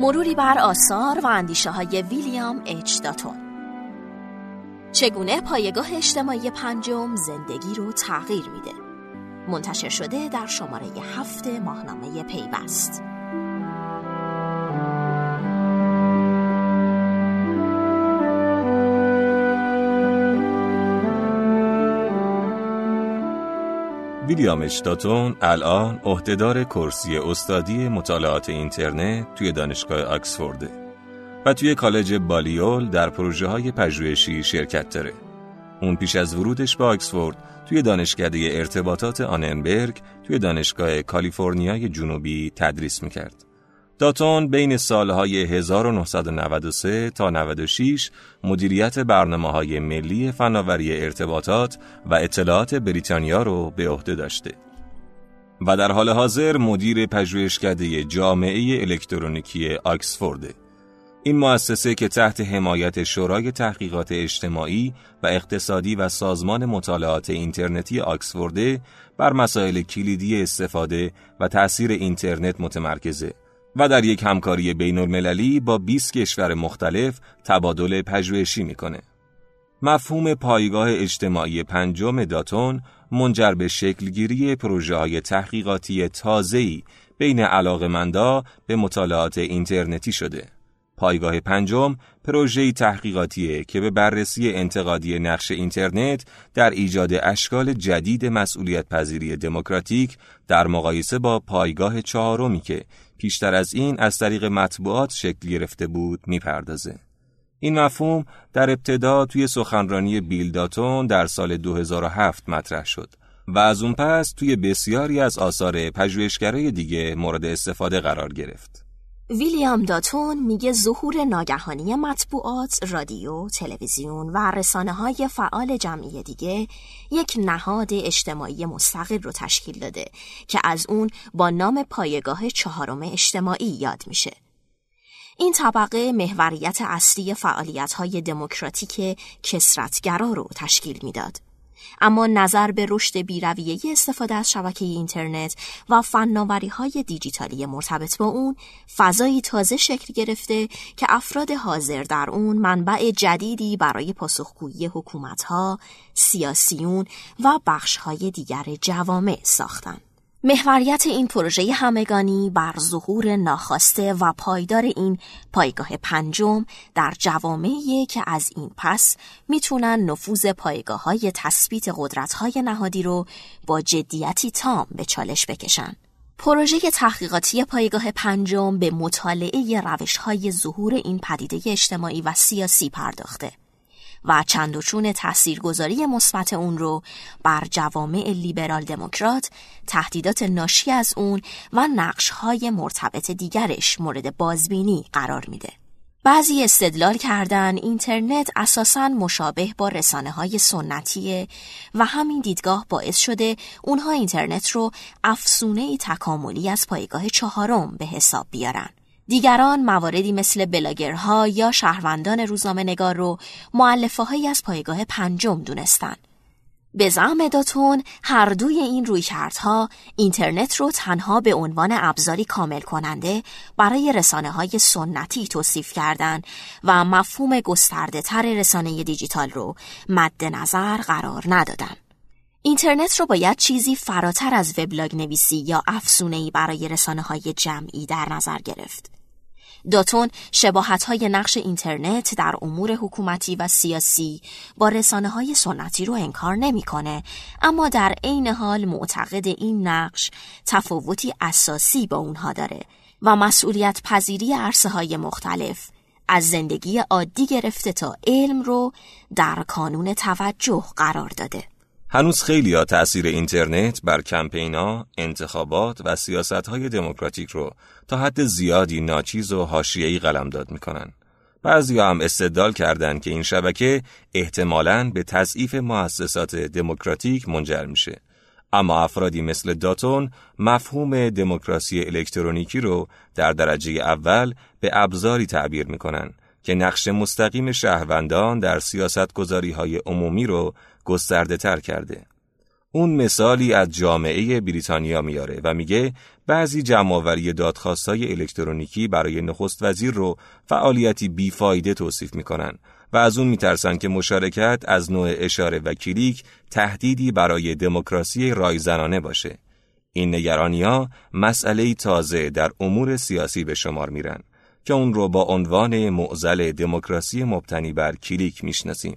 مروری بر آثار و اندیشه های ویلیام اچ داتون. چگونه پایگاه اجتماعی پنجم زندگی رو تغییر میده؟ منتشر شده در شماره هفت ماهنامه پیوست. ویلیام اشتاتون الان عهدهدار کرسی استادی مطالعات اینترنت توی دانشگاه آکسفورده و توی کالج بالیول در پروژه های پژوهشی شرکت داره. اون پیش از ورودش به آکسفورد توی دانشکده ارتباطات آننبرگ توی دانشگاه کالیفرنیای جنوبی تدریس می‌کرد. داتون بین سالهای 1993 تا 96 مدیریت برنامه های ملی فناوری ارتباطات و اطلاعات بریتانیا رو به عهده داشته و در حال حاضر مدیر پژوهشکده جامعه الکترونیکی آکسفورد. این مؤسسه که تحت حمایت شورای تحقیقات اجتماعی و اقتصادی و سازمان مطالعات اینترنتی آکسفورد بر مسائل کلیدی استفاده و تأثیر اینترنت متمرکزه و در یک همکاری بین المللی با 20 کشور مختلف تبادل پژوهشی می‌کنه. مفهوم پایگاه اجتماعی پنجم داتون منجر به شکلگیری پروژه های تحقیقاتی تازه‌ای بین علاقمندا به مطالعات اینترنتی شده. پایگاه پنجم پروژه‌ای تحقیقاتیه که به بررسی انتقادی نقش اینترنت در ایجاد اشکال جدید مسئولیت پذیری دموکراتیک در مقایسه با پایگاه چهارمی که پیشتر از این از طریق مطبوعات شکل گرفته بود می‌پردازه. این مفهوم در ابتدا توی سخنرانی بیل داتون در سال 2007 مطرح شد و از اون پس توی بسیاری از آثار پژوهشگرای دیگه مورد استفاده قرار گرفت. ویلیام داتون میگه ظهور ناگهانی مطبوعات، رادیو، تلویزیون و رسانه های فعال جمعی دیگه یک نهاد اجتماعی مستقل رو تشکیل داده که از اون با نام پایگاه چهارم اجتماعی یاد میشه. این طبقه محوریت اصلی فعالیت های دموکراتیک کسرتگرا رو تشکیل می‌داد. اما نظر به رشد بیرویه استفاده از شبکه اینترنت و فناوری های دیجیتالی مرتبط با اون فضایی تازه شکل گرفته که افراد حاضر در اون منبع جدیدی برای پاسخگویی حکومتها، سیاسیون و بخشهای دیگر جوامع ساختند. محوریت این پروژه همگانی بر ظهور ناخواسته و پایدار این پایگاه پنجم در جوامعی که از این پس می‌تونن نفوذ پایگاه های تثبیت قدرت های نهادی رو با جدیتی تام به چالش بکشن. پروژه تحقیقاتی پایگاه پنجم به مطالعه روش های ظهور این پدیده اجتماعی و سیاسی پرداخته. و چند و چون تاثیرگذاری مثبت اون رو بر جوامع لیبرال دموکرات، تهدیدات ناشی از اون و نقشهای مرتبط دیگرش مورد بازبینی قرار میده. بعضی استدلال کردن اینترنت اساساً مشابه با رسانه های سنتیه و همین دیدگاه باعث شده اونها اینترنت رو افسونه تکاملی از پایگاه چهارم به حساب بیارن. دیگران مواردی مثل بلاگرها یا شهروندان روزنامه نگار رو معلفه های از پایگاه پنجم دونستن. به زعم داتون هر دوی این رویکردها اینترنت رو تنها به عنوان ابزاری کامل کننده برای رسانه های سنتی توصیف کردند و مفهوم گسترده تر رسانه دیجیتال رو مد نظر قرار ندادن. اینترنت رو باید چیزی فراتر از وبلاگ نویسی یا افسونه‌ای برای رسانه های جمعی در نظر گرفت. داتون شباهت های نقش اینترنت در امور حکومتی و سیاسی با رسانه های سنتی رو انکار نمی‌کنه اما در عین حال معتقد این نقش تفاوتی اساسی با اونها داره و مسئولیت پذیری عرصه های مختلف از زندگی عادی گرفته تا علم رو در کانون توجه قرار داده. هنوز خیلی ها تأثیر اینترنت بر کمپینا، انتخابات و سیاست های دموکراتیک رو تا حد زیادی ناچیز و حاشیه‌ای قلمداد می‌کنن. بعضی هم استدلال کردند که این شبکه احتمالاً به تضعیف مؤسسات دموکراتیک منجر میشه. اما افرادی مثل داتون مفهوم دموکراسی الکترونیکی رو در درجه اول به ابزاری تعبیر می‌کنن که نقش مستقیم شهروندان در سیاست های عمومی رو گسترده تر کرده. اون مثالی از جامعه بریتانیا میاره و میگه بعضی جمعآوری دادخواستای الکترونیکی برای نخست وزیر رو فعالیتی بیفایده توصیف می‌کنن و از اون میترسن که مشارکت از نوع اشاره و کلیک تهدیدی برای دموکراسی رایزنانه باشه. این نگرانیا مسئله تازه در امور سیاسی به شمار میرن که اون رو با عنوان معزل دموکراسی مبتنی بر کلیک می‌شناسیم.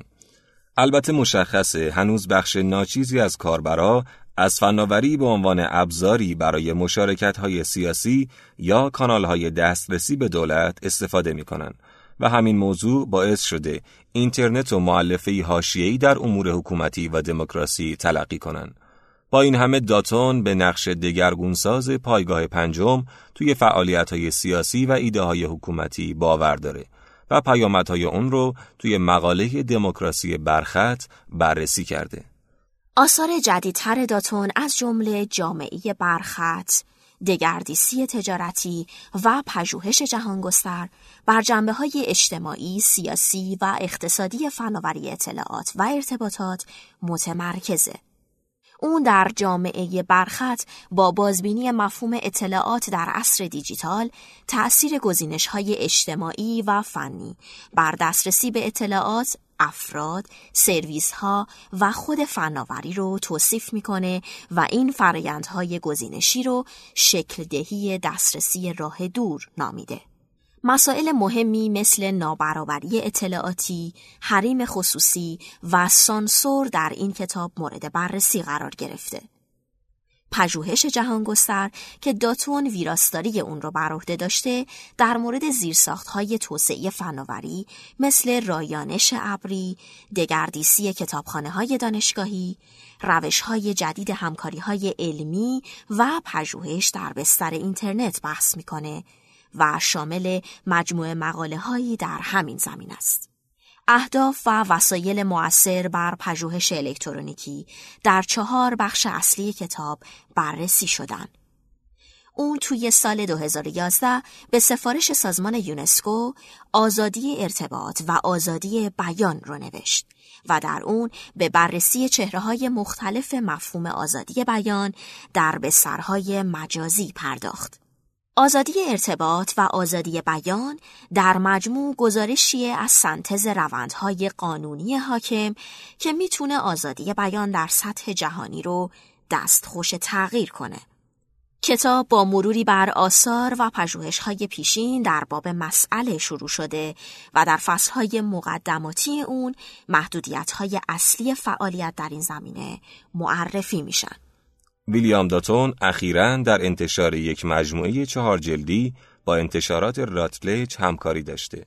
البته مشخصه هنوز بخش ناچیزی از کاربرا از فناوری به عنوان ابزاری برای مشارکت های سیاسی یا کانال های دسترسی به دولت استفاده می کنن و همین موضوع باعث شده اینترنت و معلفه حاشیه‌ای در امور حکومتی و دموکراسی تلقی کنند. با این همه داتون به نقش دگرگونساز پایگاه پنجم توی فعالیت های سیاسی و ایده های حکومتی باور داره و پیامدهای اون رو توی مقاله دموکراسی برخط بررسی کرده. آثار جدیدتر داتون از جمله جامعه برخط، دگردیسی تجارتی و پژوهش جهانگستر بر جنبه های اجتماعی، سیاسی و اقتصادی فناوری اطلاعات و ارتباطات متمرکزه. اون در جامعه برخط با بازبینی مفهوم اطلاعات در عصر دیجیتال تأثیر گزینش های اجتماعی و فنی بر دسترسی به اطلاعات افراد، سرویس ها و خود فناوری رو توصیف می‌کنه و این فرایندهای گزینشی رو شکل دهی دسترسی راه دور نامیده. مسائل مهمی مثل نابرابری اطلاعاتی، حریم خصوصی و سانسور در این کتاب مورد بررسی قرار گرفته. پژوهش جهانگستر که داتون ویراستاری اون رو بر عهده داشته در مورد زیرساختهای توسعه فناوری مثل رایانش ابری، دگردیسی کتابخانه های دانشگاهی، روش های جدید همکاری های علمی و پژوهش در بستر اینترنت بحث می‌کنه و شامل مجموعه مقاله هایی در همین زمین است. اهداف و وسایل مؤثر بر پژوهش الکترونیکی در چهار بخش اصلی کتاب بررسی شدن. اون توی سال 2011 به سفارش سازمان یونسکو آزادی ارتباط و آزادی بیان رو نوشت و در اون به بررسی چهره های مختلف مفهوم آزادی بیان در بسترهای مجازی پرداخت. آزادی ارتباط و آزادی بیان در مجموع گزارشی از سنتز روندهای قانونی حاکم که می‌تونه آزادی بیان در سطح جهانی رو دستخوش تغییر کنه. کتاب با مروری بر آثار و پژوهش‌های پیشین در باب مسئله شروع شده و در فصلهای مقدماتی اون محدودیت‌های اصلی فعالیت در این زمینه معرفی میشن. ویلیام داتون اخیرا در انتشار یک مجموعه چهار جلدی با انتشارات راتلج همکاری داشته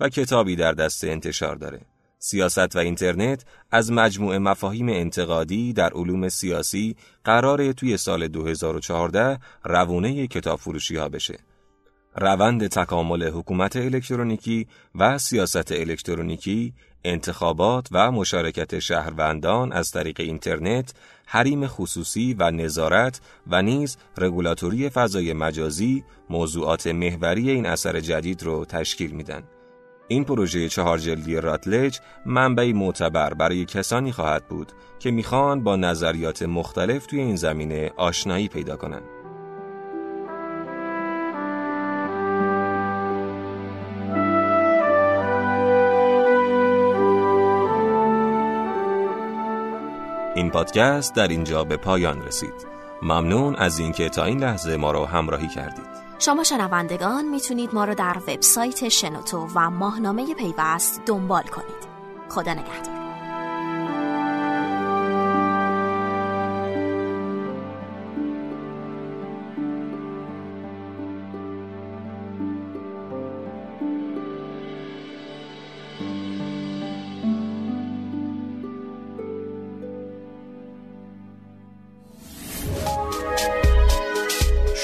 و کتابی در دست انتشار داره. سیاست و اینترنت از مجموعه مفاهیم انتقادی در علوم سیاسی قراره توی سال 2014 روونه کتاب فروشی ها بشه. روند تکامل حکومت الکترونیکی و سیاست الکترونیکی انتخابات و مشارکت شهروندان از طریق اینترنت، حریم خصوصی و نظارت و نیز رگولاتوری فضای مجازی موضوعات محوری این اثر جدید رو تشکیل میدن. این پروژه چهار جلدی راتلج منبعی معتبر برای کسانی خواهد بود که می‌خوان با نظریات مختلف توی این زمینه آشنایی پیدا کنند. این پادکست در اینجا به پایان رسید. ممنون از اینکه تا این لحظه ما رو همراهی کردید. شما شنوندگان می‌تونید ما رو در وبسایت شنوتو و ماهنامه پیوست دنبال کنید. خدا نگهدار.